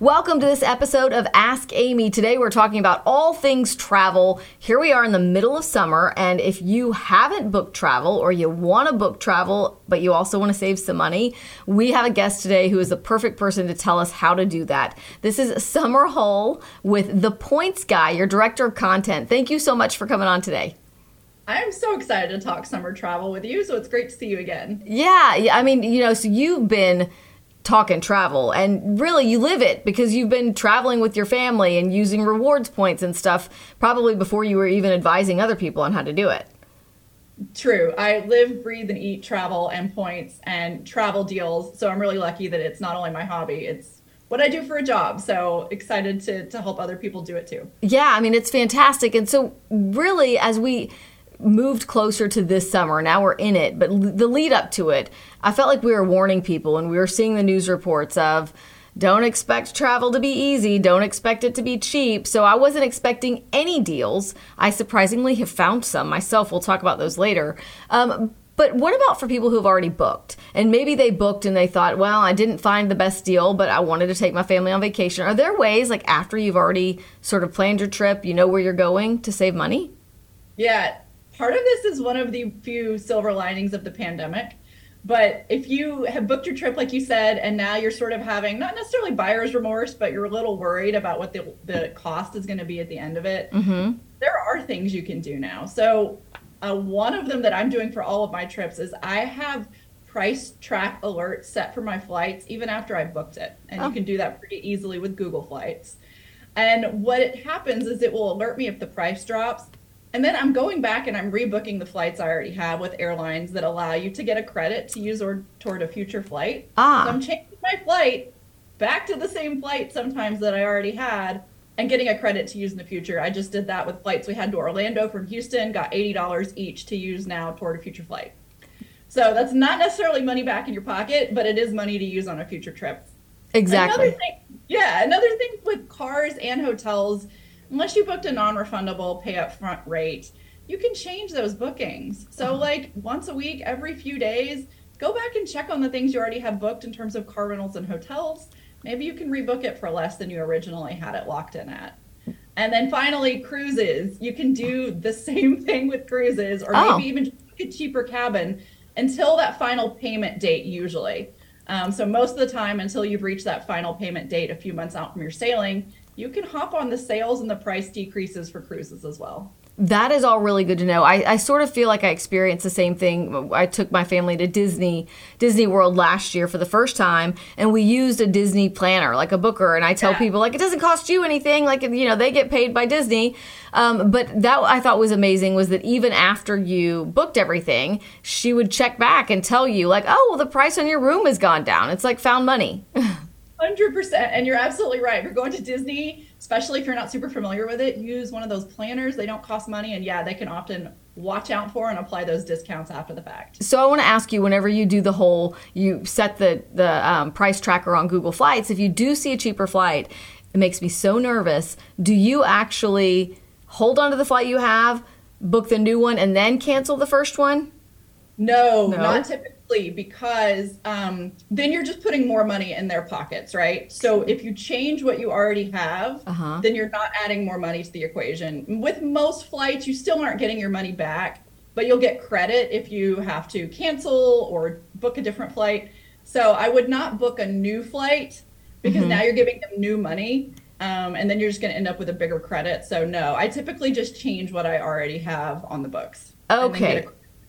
Welcome to this episode of Ask Amy. Today we're talking about all things travel. Here we are in the middle of summer, and if you haven't booked travel or you want to book travel, but you also want to save some money, we have a guest today who is the perfect person to tell us how to do that. This is Summer Hull with The Points Guy, your director of content. Thank you so much for coming on today. I'm so excited to talk summer travel with you, so it's great to see you again. Yeah, yeah I mean, you know, so you've been talking travel and really you live it because you've been traveling with your family and using rewards points and stuff probably before you were even advising other people on how to do it. True. I live, breathe, and eat travel and points and travel deals. So I'm really lucky that it's not only my hobby, it's what I do for a job. So excited to, to help other people do it too. Yeah, I mean, it's fantastic. And so, really, as we moved closer to this summer. Now we're in it, but the lead up to it, I felt like we were warning people and we were seeing the news reports of don't expect travel to be easy, don't expect it to be cheap. So I wasn't expecting any deals. I surprisingly have found some myself. We'll talk about those later. Um, but what about for people who've already booked? And maybe they booked and they thought, well, I didn't find the best deal, but I wanted to take my family on vacation. Are there ways, like after you've already sort of planned your trip, you know where you're going to save money? Yeah, part of this is one of the few silver linings of the pandemic. But if you have booked your trip, like you said, and now you're sort of having not necessarily buyer's remorse, but you're a little worried about what the, the cost is going to be at the end of it, mm-hmm. there are things you can do now. So, uh, one of them that I'm doing for all of my trips is I have price track alerts set for my flights even after I booked it. And oh. you can do that pretty easily with Google Flights. And what it happens is it will alert me if the price drops and then I'm going back and I'm rebooking the flights I already have with airlines that allow you to get a credit to use or toward a future flight. Ah. So I'm changing my flight back to the same flight sometimes that I already had and getting a credit to use in the future. I just did that with flights we had to Orlando from Houston, got $80 each to use now toward a future flight. So that's not necessarily money back in your pocket, but it is money to use on a future trip. Exactly. Another thing, yeah, another thing with cars and hotels unless you booked a non-refundable pay up front rate, you can change those bookings. So uh-huh. like once a week, every few days, go back and check on the things you already have booked in terms of car rentals and hotels. Maybe you can rebook it for less than you originally had it locked in at. And then finally, cruises. You can do the same thing with cruises, or oh. maybe even a cheaper cabin until that final payment date, usually. Um, so, most of the time, until you've reached that final payment date a few months out from your sailing, you can hop on the sales and the price decreases for cruises as well. That is all really good to know. I, I sort of feel like I experienced the same thing. I took my family to Disney Disney World last year for the first time, and we used a Disney planner, like a booker. And I tell yeah. people like it doesn't cost you anything. Like you know they get paid by Disney. Um, but that I thought was amazing was that even after you booked everything, she would check back and tell you like, oh well, the price on your room has gone down. It's like found money. Hundred percent, and you're absolutely right. If you're going to Disney, especially if you're not super familiar with it, use one of those planners. They don't cost money, and yeah, they can often watch out for and apply those discounts after the fact. So I want to ask you, whenever you do the whole, you set the the um, price tracker on Google Flights. If you do see a cheaper flight, it makes me so nervous. Do you actually hold on to the flight you have, book the new one, and then cancel the first one? No, no? not typically because um, then you're just putting more money in their pockets, right? So if you change what you already have, uh-huh. then you're not adding more money to the equation. With most flights, you still aren't getting your money back, but you'll get credit if you have to cancel or book a different flight. So I would not book a new flight because mm-hmm. now you're giving them new money. Um, and then you're just going to end up with a bigger credit. So no, I typically just change what I already have on the books. Okay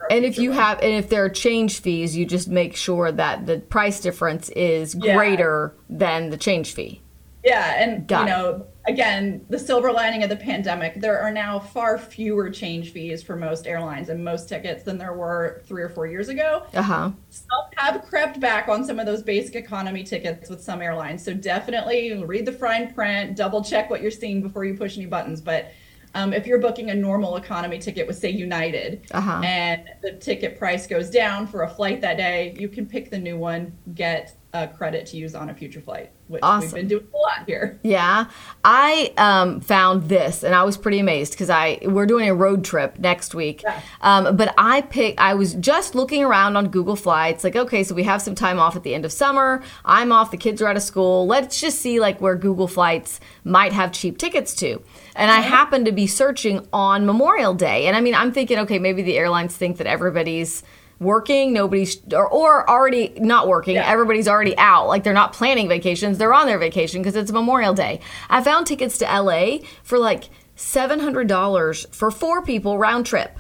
and if you have and if there are change fees you just make sure that the price difference is yeah. greater than the change fee. Yeah and Got you know it. again the silver lining of the pandemic there are now far fewer change fees for most airlines and most tickets than there were three or four years ago. Uh-huh. Some have crept back on some of those basic economy tickets with some airlines. So definitely read the fine print double check what you're seeing before you push any buttons. But um, if you're booking a normal economy ticket with, say, United, uh-huh. and the ticket price goes down for a flight that day, you can pick the new one, get a credit to use on a future flight, which Awesome. we've been doing a lot here. Yeah, I um, found this, and I was pretty amazed because I we're doing a road trip next week. Yeah. Um, but I picked. I was just looking around on Google Flights, like, okay, so we have some time off at the end of summer. I'm off. The kids are out of school. Let's just see like where Google Flights might have cheap tickets to. And I happened to be searching on Memorial Day, and I mean, I'm thinking, okay, maybe the airlines think that everybody's working nobody's or, or already not working Yeah. everybody's already out like they're not planning vacations they're on their vacation because it's memorial day i found tickets to la for like $700 for four people round trip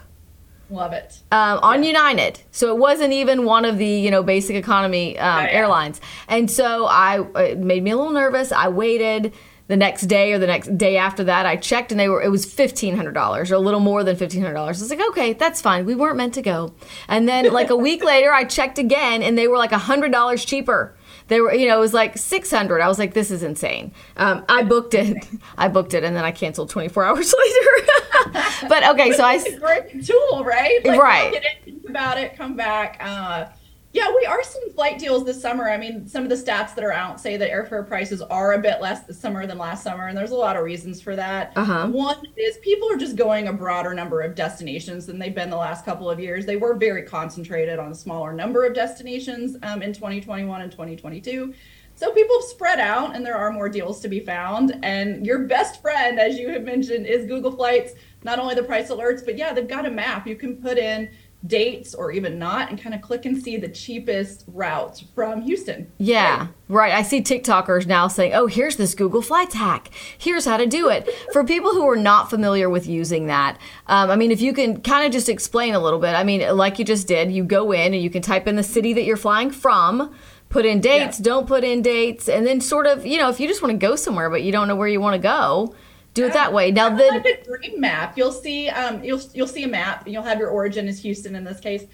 Love it. um, on United. So it wasn't even one of the you know basic economy um, Yeah, yeah. airlines. And so I it made me a little nervous. I waited the next day or the next day after that. I checked and they were it was fifteen hundred dollars or a little more than fifteen hundred dollars. I was like, okay, that's fine. We weren't meant to go. And then like a week later, I checked again and they were like hundred dollars cheaper. They were, you know, it was like six hundred. I was like, this is insane. Um, I booked it. I booked it, and then I canceled twenty four hours later. but okay, so I. Great tool, right? Like, Right. Get it, think about it, come back. Uh, yeah, we are seeing flight deals this summer. I mean, some of the stats that are out say that airfare prices are a bit less this summer than last summer, and there's a lot of reasons for that. Uh-huh. One is people are just going a broader number of destinations than they've been the last couple of years. They were very concentrated on a smaller number of destinations um, in 2021 and 2022. So people have spread out and there are more deals to be found. And your best friend, as you have mentioned, is Google Flights. Not only the price alerts, but yeah, they've got a map. You can put in dates or even not and kind of click and see the cheapest routes from Houston. Yeah, right. I see TikTokers now saying, oh, here's this Google Flights hack. Here's how to do it. For people who are not familiar with using that, um, I mean, if you can kind of just explain a little bit, I mean, like you just did, you go in and you can type in the city that you're flying from. Put in dates, Yeah. don't put in dates, and then sort of, you know, if you just want to go somewhere but you don't know where you want to go, do it that way. Now, the like dream map. You'll see um you'll you'll see a map. And you'll have your origin is Houston in this case,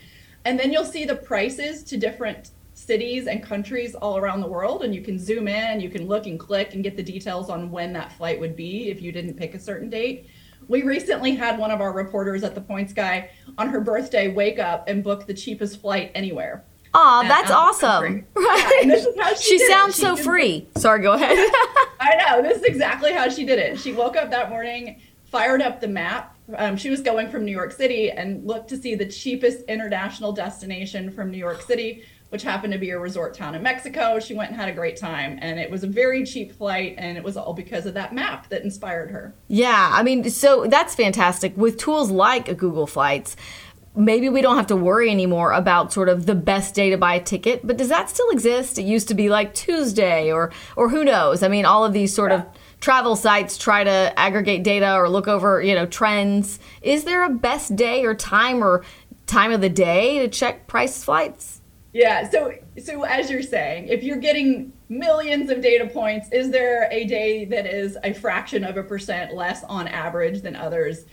and then you'll see the prices to different cities and countries all around the world. And you can zoom in, you can look and click and get the details on when that flight would be if you didn't pick a certain date. We recently had one of our reporters at the Points Guy on her birthday wake up and book the cheapest flight anywhere. Aw, Uh, that's awesome. Right. Yeah, this is how she she sounds She so free. Sorry, go ahead. I know. This is exactly how she did it. She woke up that morning, fired up the map. Um, she was going from New York City and looked to see the cheapest international destination from New York City, which happened to be a resort town in Mexico. She went and had a great time. And it was a very cheap flight. And it was all because of that map that inspired her. Yeah, I mean, so that's fantastic. With tools like Google Flights, maybe we don't have to worry anymore about sort of the best day to buy a ticket. But does that still exist? It used to be like Tuesday, or or who knows? I mean, all of these sort of travel sites try to aggregate data or look over, you know, trends. Is there a best day or time or time of the day to check price flights? Yeah. So, so as you're saying, if you're getting millions of data points, is there a day that is a fraction of a percent less on average than others?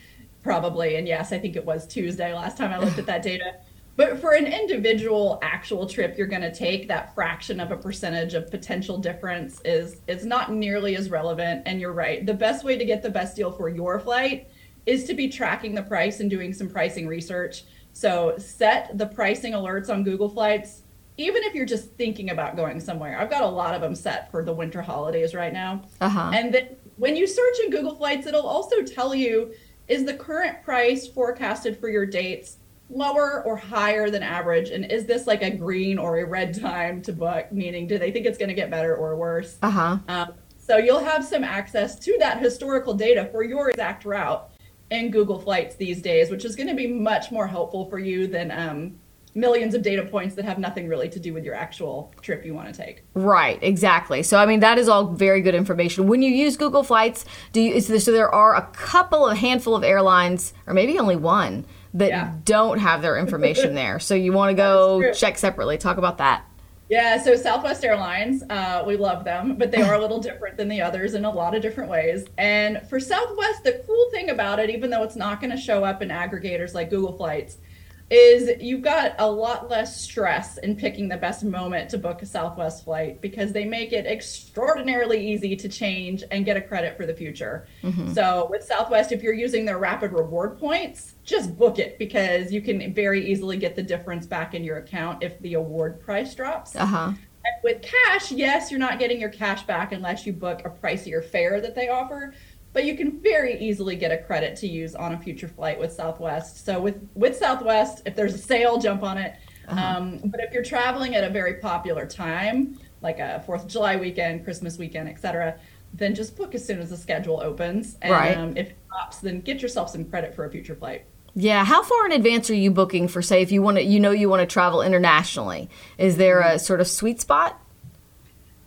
Probably. And yes, I think it was Tuesday last time I looked at that data. But for an individual actual trip you're going to take, that fraction of a percentage of potential difference is is not nearly as relevant. And you're right. The best way to get the best deal for your flight is to be tracking the price and doing some pricing research. So set the pricing alerts on Google Flights, even if you're just thinking about going somewhere. I've got a lot of them set for the winter holidays right now. Uh-huh. And then when you search in Google Flights, it'll also tell you is the current price forecasted for your dates lower or higher than average? And is this like a green or a red time to book? Meaning, do they think it's going to get better or worse? Uh huh. Um, so you'll have some access to that historical data for your exact route in Google Flights these days, which is going to be much more helpful for you than um, millions of data points that have nothing really to do with your actual trip you want to take. Right, exactly. So I mean that is all very good information. When you use Google Flights, do you is there, so there are a couple of handful of airlines or maybe only one that Yeah. don't have their information there. So you want to go That is true. check separately. Talk about that. Yeah, so Southwest Airlines, uh, we love them, but they are a little different than the others in a lot of different ways. And for Southwest, the cool thing about it, even though it's not going to show up in aggregators like Google Flights, is you've got a lot less stress in picking the best moment to book a Southwest flight because they make it extraordinarily easy to change and get a credit for the future. So with Southwest, if you're using their rapid reward points, just book it because you can very easily get the difference back in your account if the award price drops. Uh huh. And with cash, yes, you're not getting your cash back unless you book a pricier fare that they offer, but you can very easily get a credit to use on a future flight with Southwest. So with with Southwest, if there's a sale, jump on it. Uh-huh. Um, but if you're traveling at a very popular time, like a Fourth of July weekend, Christmas weekend, etc., then just book as soon as the schedule opens. And right. um, if it drops, then get yourself some credit for a future flight. Yeah, how far in advance are you booking for say if you want to you know you want to travel internationally? Is there a sort of sweet spot?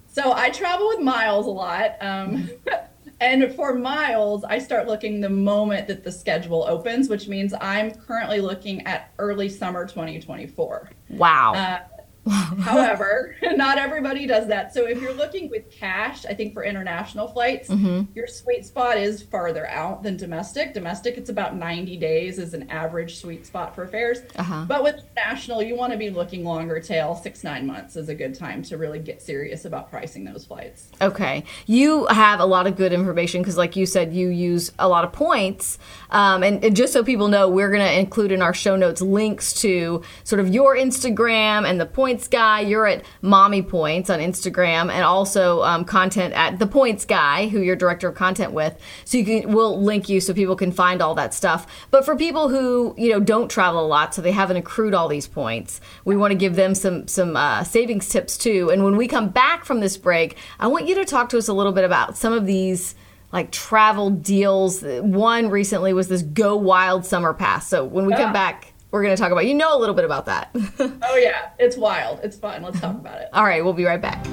So I travel with miles a lot. Um, and for miles, I start looking the moment that the schedule opens, which means I'm currently looking at early summer 2024. Wow. Uh, However, not everybody does that. So if you're looking with cash, I think for international flights, mm-hmm. your sweet spot is farther out than domestic. Domestic, it's about 90 days is an average sweet spot for fares. Uh-huh. But with national, you want to be looking longer tail. Six, nine months is a good time to really get serious about pricing those flights. Okay. You have a lot of good information because, like you said, you use a lot of points. Um, and, and just so people know, we're going to include in our show notes links to sort of your Instagram and the points Points Guy. You're at Mommy Points on Instagram, and also um, content at The Points Guy, who you're director of content with. So you can we'll link you so people can find all that stuff. But for people who you know don't travel a lot, so they haven't accrued all these points, we want to give them some some uh, savings tips too. And when we come back from this break, I want you to talk to us a little bit about some of these like travel deals. One recently was this Go Wild Summer Pass. So when we yeah. come back we're going to talk about. You know a little bit about that. oh, yeah. It's wild. It's fun. Let's talk about it. All right. We'll be right back.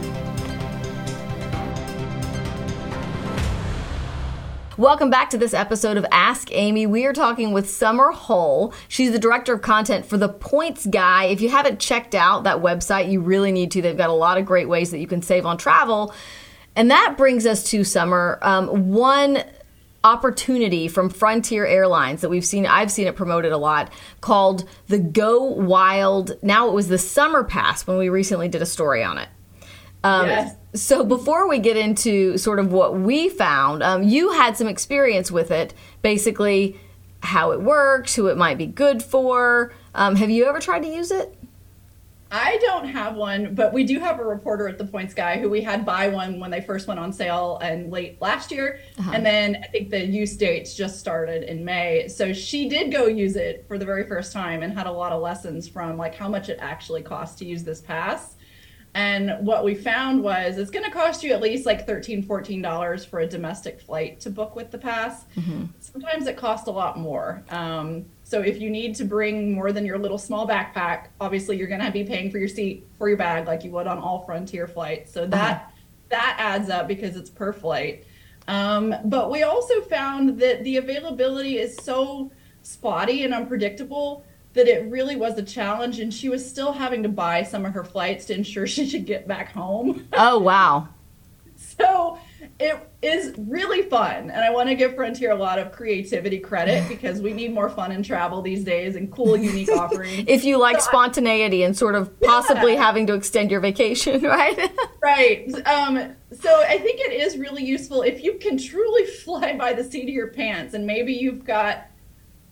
Welcome back to this episode of Ask Amy. We are talking with Summer Hull. She's the director of content for The Points Guy. If you haven't checked out that website, you really need to. They've got a lot of great ways that you can save on travel. And that brings us to Summer. Um, one opportunity from Frontier Airlines that we've seen I've seen it promoted a lot called the Go Wild. Now it was the Summer Pass when we recently did a story on it. Um, yes. So before we get into sort of what we found, um, you had some experience with it. Basically, how it works, who it might be good for. Um, have you ever tried to use it? I don't have one, but we do have a reporter at the Points Guy who we had buy one when they first went on sale and late last year. Uh-huh. And then I think the use dates just started in May. So she did go use it for the very first time and had a lot of lessons from like how much it actually costs to use this pass. And what we found was it's going to cost you at least like $13, $14 for a domestic flight to book with the pass. Mm-hmm. Sometimes it costs a lot more. Um, so if you need to bring more than your little small backpack, obviously you're going to be paying for your seat for your bag like you would on all Frontier flights. So that uh-huh. that adds up because it's per flight. Um, but we also found that the availability is so spotty and unpredictable that it really was a challenge and she was still having to buy some of her flights to ensure she could get back home. Oh wow. so it is really fun and i want to give frontier a lot of creativity credit because we need more fun in travel these days and cool unique offerings if you like so spontaneity I, and sort of possibly yeah. having to extend your vacation right right um, so i think it is really useful if you can truly fly by the seat of your pants and maybe you've got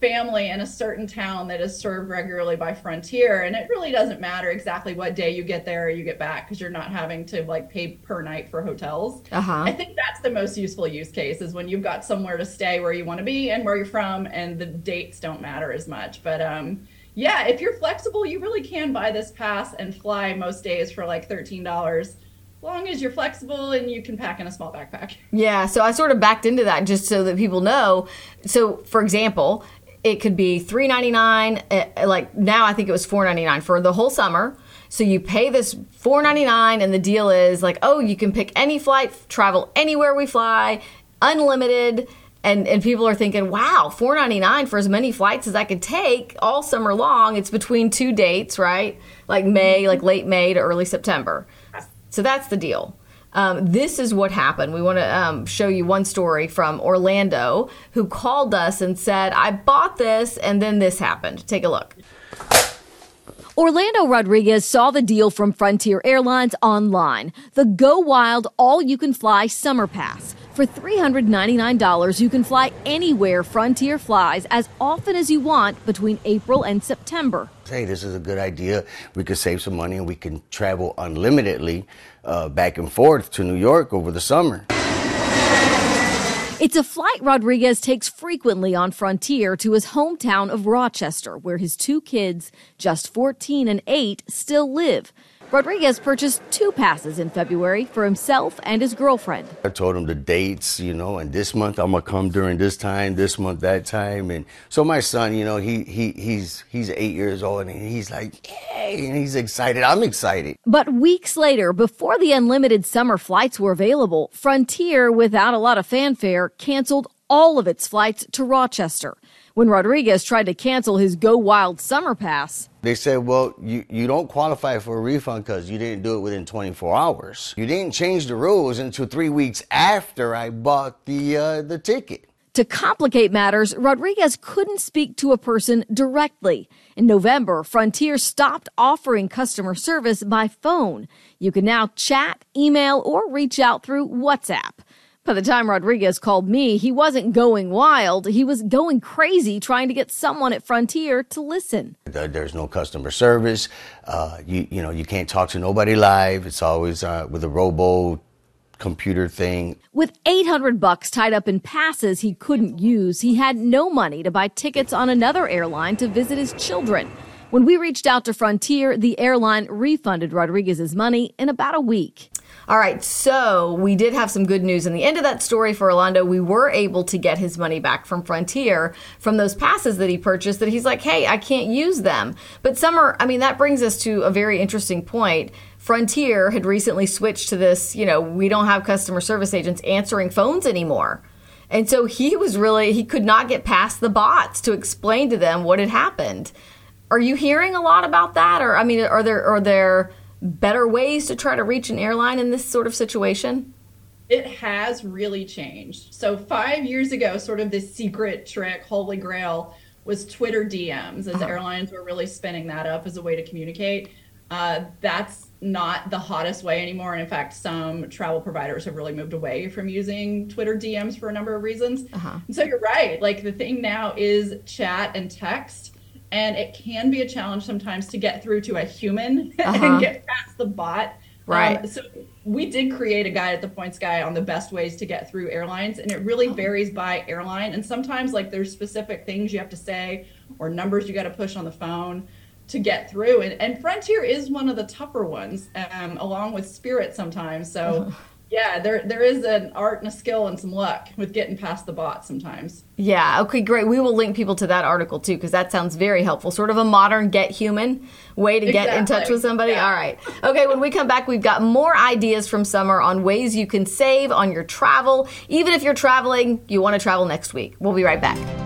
family in a certain town that is served regularly by Frontier. And it really doesn't matter exactly what day you get there or you get back because you're not having to like pay per night for hotels. Uh-huh. I think that's the most useful use case is when you've got somewhere to stay where you want to be and where you're from and the dates don't matter as much. But um, yeah, if you're flexible, you really can buy this pass and fly most days for like $13 long as you're flexible and you can pack in a small backpack. Yeah, so I sort of backed into that just so that people know. So, for example, it could be three ninety nine. Eh, like now, I think it was four ninety nine for the whole summer. So you pay this four ninety nine, and the deal is like, oh, you can pick any flight, travel anywhere we fly, unlimited. And and people are thinking, wow, four ninety nine for as many flights as I could take all summer long. It's between two dates, right? Like May, like late May to early September. So that's the deal. Um, this is what happened. We want to um, show you one story from Orlando who called us and said, I bought this and then this happened. Take a look. Orlando Rodriguez saw the deal from Frontier Airlines online the Go Wild All You Can Fly Summer Pass. For $399, you can fly anywhere Frontier flies as often as you want between April and September. Hey, this is a good idea. We could save some money and we can travel unlimitedly uh, back and forth to New York over the summer. It's a flight Rodriguez takes frequently on Frontier to his hometown of Rochester, where his two kids, just 14 and 8, still live. Rodriguez purchased two passes in February for himself and his girlfriend. I told him the dates, you know, and this month I'm gonna come during this time, this month that time, and so my son, you know, he he he's he's eight years old and he's like, yay, and he's excited. I'm excited. But weeks later, before the unlimited summer flights were available, Frontier, without a lot of fanfare, canceled all of its flights to Rochester. When Rodriguez tried to cancel his Go Wild summer pass, they said, well, you, you don't qualify for a refund because you didn't do it within 24 hours. You didn't change the rules until three weeks after I bought the, uh, the ticket. To complicate matters, Rodriguez couldn't speak to a person directly. In November, Frontier stopped offering customer service by phone. You can now chat, email, or reach out through WhatsApp. By the time Rodriguez called me, he wasn't going wild. He was going crazy trying to get someone at Frontier to listen. There's no customer service. Uh, you, you know, you can't talk to nobody live. It's always uh, with a robo computer thing. With 800 bucks tied up in passes he couldn't use, he had no money to buy tickets on another airline to visit his children. When we reached out to Frontier, the airline refunded Rodriguez's money in about a week. All right, so we did have some good news in the end of that story for Orlando. We were able to get his money back from Frontier from those passes that he purchased that he's like, hey, I can't use them. But Summer, I mean, that brings us to a very interesting point. Frontier had recently switched to this, you know, we don't have customer service agents answering phones anymore. And so he was really, he could not get past the bots to explain to them what had happened. Are you hearing a lot about that? Or, I mean, are there, are there, better ways to try to reach an airline in this sort of situation? It has really changed. So, five years ago, sort of this secret trick, holy grail, was Twitter DMs, as uh-huh. airlines were really spinning that up as a way to communicate. Uh, that's not the hottest way anymore. And in fact, some travel providers have really moved away from using Twitter DMs for a number of reasons. Uh-huh. So you're right. Like the thing now is chat and text and it can be a challenge sometimes to get through to a human uh-huh. and get past the bot. Right. Um, so we did create a guide at the Points Guy on the best ways to get through airlines, and it really oh. varies by airline. And sometimes, like, there's specific things you have to say or numbers you got to push on the phone to get through. And, and Frontier is one of the tougher ones, um, along with Spirit sometimes. So. Uh-huh yeah, there there is an art and a skill and some luck with getting past the bot sometimes. Yeah, okay, great. We will link people to that article too because that sounds very helpful. Sort of a modern get human way to exactly. get in touch with somebody. Yeah. All right. Okay, when we come back, we've got more ideas from Summer on ways you can save on your travel. Even if you're traveling, you want to travel next week. We'll be right back.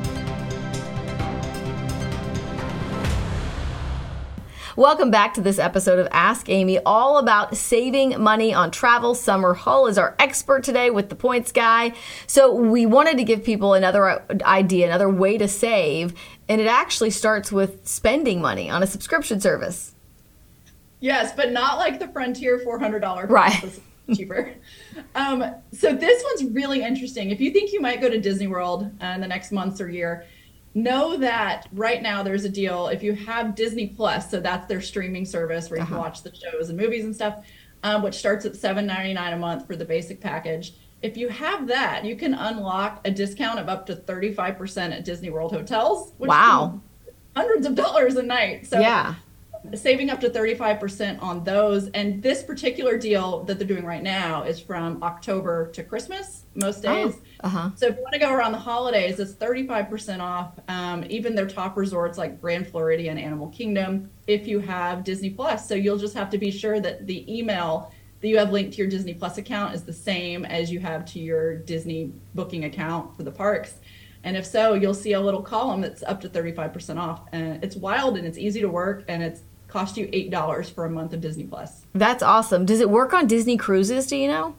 Welcome back to this episode of Ask Amy, all about saving money on travel. Summer Hull is our expert today with the Points Guy. So, we wanted to give people another idea, another way to save, and it actually starts with spending money on a subscription service. Yes, but not like the Frontier $400 right. cheaper. Um, so this one's really interesting. If you think you might go to Disney World uh, in the next months or year, know that right now there's a deal. If you have disney plus so that's their streaming service where you uh-huh. can watch the shows and movies and stuff um, which starts at $7.99 a month for the basic package. If you have that you can unlock a discount of up to 35% at disney world hotels which wow. hundreds of dollars a night. So yeah saving up to 35% on those. And this particular deal that they're doing right now is from October to Christmas, most oh, days. Oh, uh-huh. So if you want to go around the holidays, it's 35% off. Um, even their top resorts like Grand Floridian Animal Kingdom, if you have Disney Plus. So you'll just have to be sure that the email that you have linked to your Disney Plus account is the same as you have to your Disney booking account for the parks. And if so, you'll see a little column that's up to 35% off. And it's wild and it's easy to work and it's cost you eight dollars for a month of Disney Plus. That's awesome. Does it work on Disney cruises? Do you know?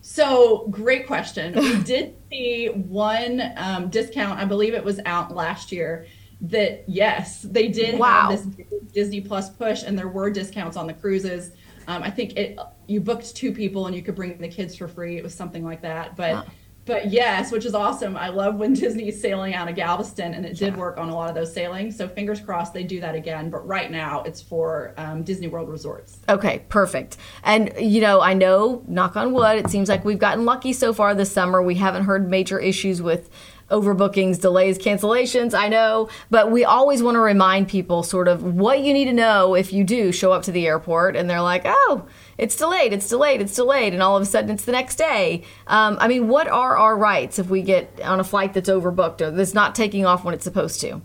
So great question. we did see one um, discount. I believe it was out last year, that yes, they did Wow. have this Disney Plus push, and there were discounts on the cruises. Um, I think it you booked two people and you could bring the kids for free. It was something like that, but. Wow. But yes, which is awesome. I love when Disney's sailing out of Galveston, and it did work on a lot of those sailings. So fingers crossed they do that again. But right now, it's for um, Disney World resorts. Okay, perfect. And you know, I know, knock on wood, it seems like we've gotten lucky so far this summer. We haven't heard major issues with overbookings, delays, cancellations. I know, but we always want to remind people sort of what you need to know if you do show up to the airport and they're like, "Oh, it's delayed, it's delayed, it's delayed," and all of a sudden it's the next day. Um, I mean, what are our rights if we get on a flight that's overbooked or that's not taking off when it's supposed to?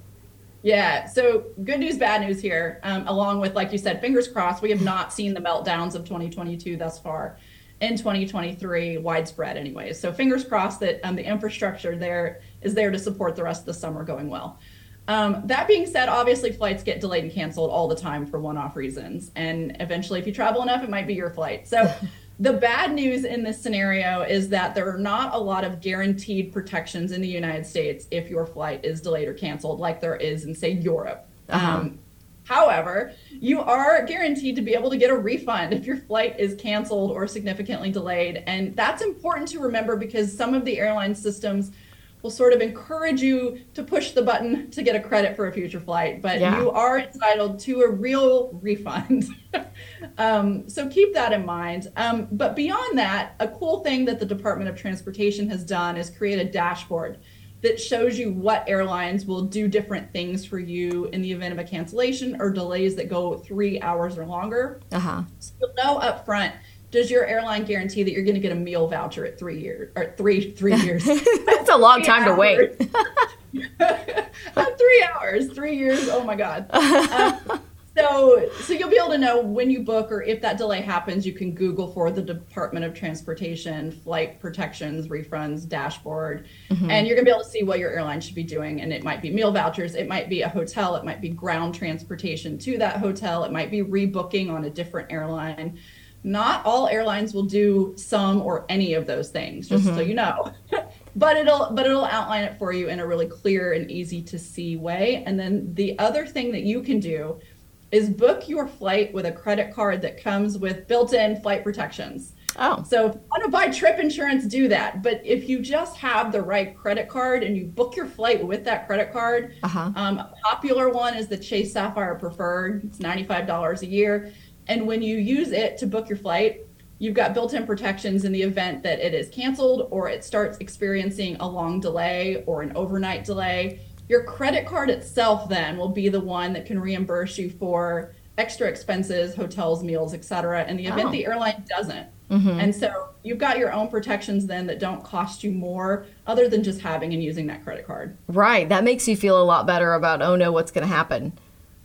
Yeah. So good news, bad news here. Um, along with, like you said, fingers crossed, we have not seen the meltdowns of 2022 thus far. In 2023, widespread, anyways. So fingers crossed that um, the infrastructure there is there to support the rest of the summer going well. Um, that being said, obviously flights get delayed and canceled all the time for one-off reasons, and eventually, if you travel enough, it might be your flight. So. The bad news in this scenario is that there are not a lot of guaranteed protections in the United States if your flight is delayed or canceled, like there is in, say, Europe. Uh-huh. Um, however, you are guaranteed to be able to get a refund if your flight is canceled or significantly delayed. And that's important to remember because some of the airline systems will sort of encourage you to push the button to get a credit for a future flight, but Yeah. you are entitled to a real refund. um, so keep that in mind. Um, but beyond that, a cool thing that the Department of Transportation has done is create a dashboard that shows you what airlines will do different things for you in the event of a cancellation or delays that go three hours or longer. Uh huh. So you'll know up front. Does your airline guarantee that you're going to get a meal voucher at three years or three three years? That's a long time to wait. Uh, three hours, three years. Oh my god. Um, so, so you'll be able to know when you book or if that delay happens. You can Google for the Department of Transportation flight protections, refunds dashboard, and you're gonna be able to see what your airline should be doing. And it might be meal vouchers, it might be a hotel, it might be ground transportation to that hotel, it might be rebooking on a different airline. Not all airlines will do some or any of those things, just so you know. but it'll but it'll outline it for you in a really clear and easy to see way. And then the other thing that you can do is book your flight with a credit card that comes with built-in flight protections. Oh, so if you want to buy trip insurance do that. But if you just have the right credit card and you book your flight with that credit card Uh-huh. um, a popular one is the chase sapphire preferred. It's $95 a year and when you use it to book your flight you've got built-in protections in the event that it is canceled or it starts experiencing a long delay or an overnight delay your credit card itself then will be the one that can reimburse you for extra expenses hotels meals etc in the event Oh. the airline doesn't and so you've got your own protections then that don't cost you more other than just having and using that credit card right. That makes you feel a lot better about, oh no, what's going to happen?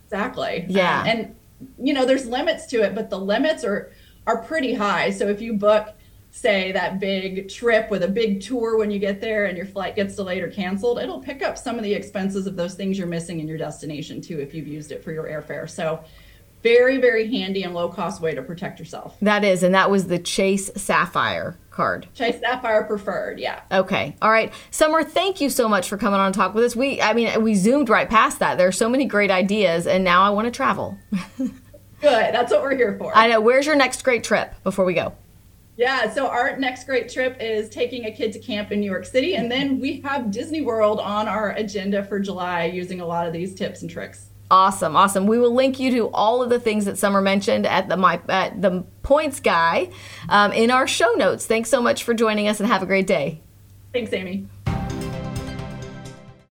Exactly. Yeah. Um, and you know, there's limits to it, but the limits are are pretty high. So if you book, say, that big trip with a big tour when you get there and your flight gets delayed or canceled, it'll pick up some of the expenses of those things you're missing in your destination too if you've used it for your airfare. So very, very handy and low cost way to protect yourself. That is, and that was the Chase Sapphire card. Chase Sapphire preferred, yeah. Okay. All right. Summer, thank you so much for coming on and talk with us. We I mean, we zoomed right past that. There are so many great ideas and now I want to travel. Good. That's what we're here for. I know. Where's your next great trip before we go? Yeah, so our next great trip is taking a kid to camp in New York City, and then we have Disney World on our agenda for July using a lot of these tips and tricks. Awesome, awesome. We will link you to all of the things that Summer mentioned at the my at the points guy um, in our show notes. Thanks so much for joining us, and have a great day. Thanks, Amy.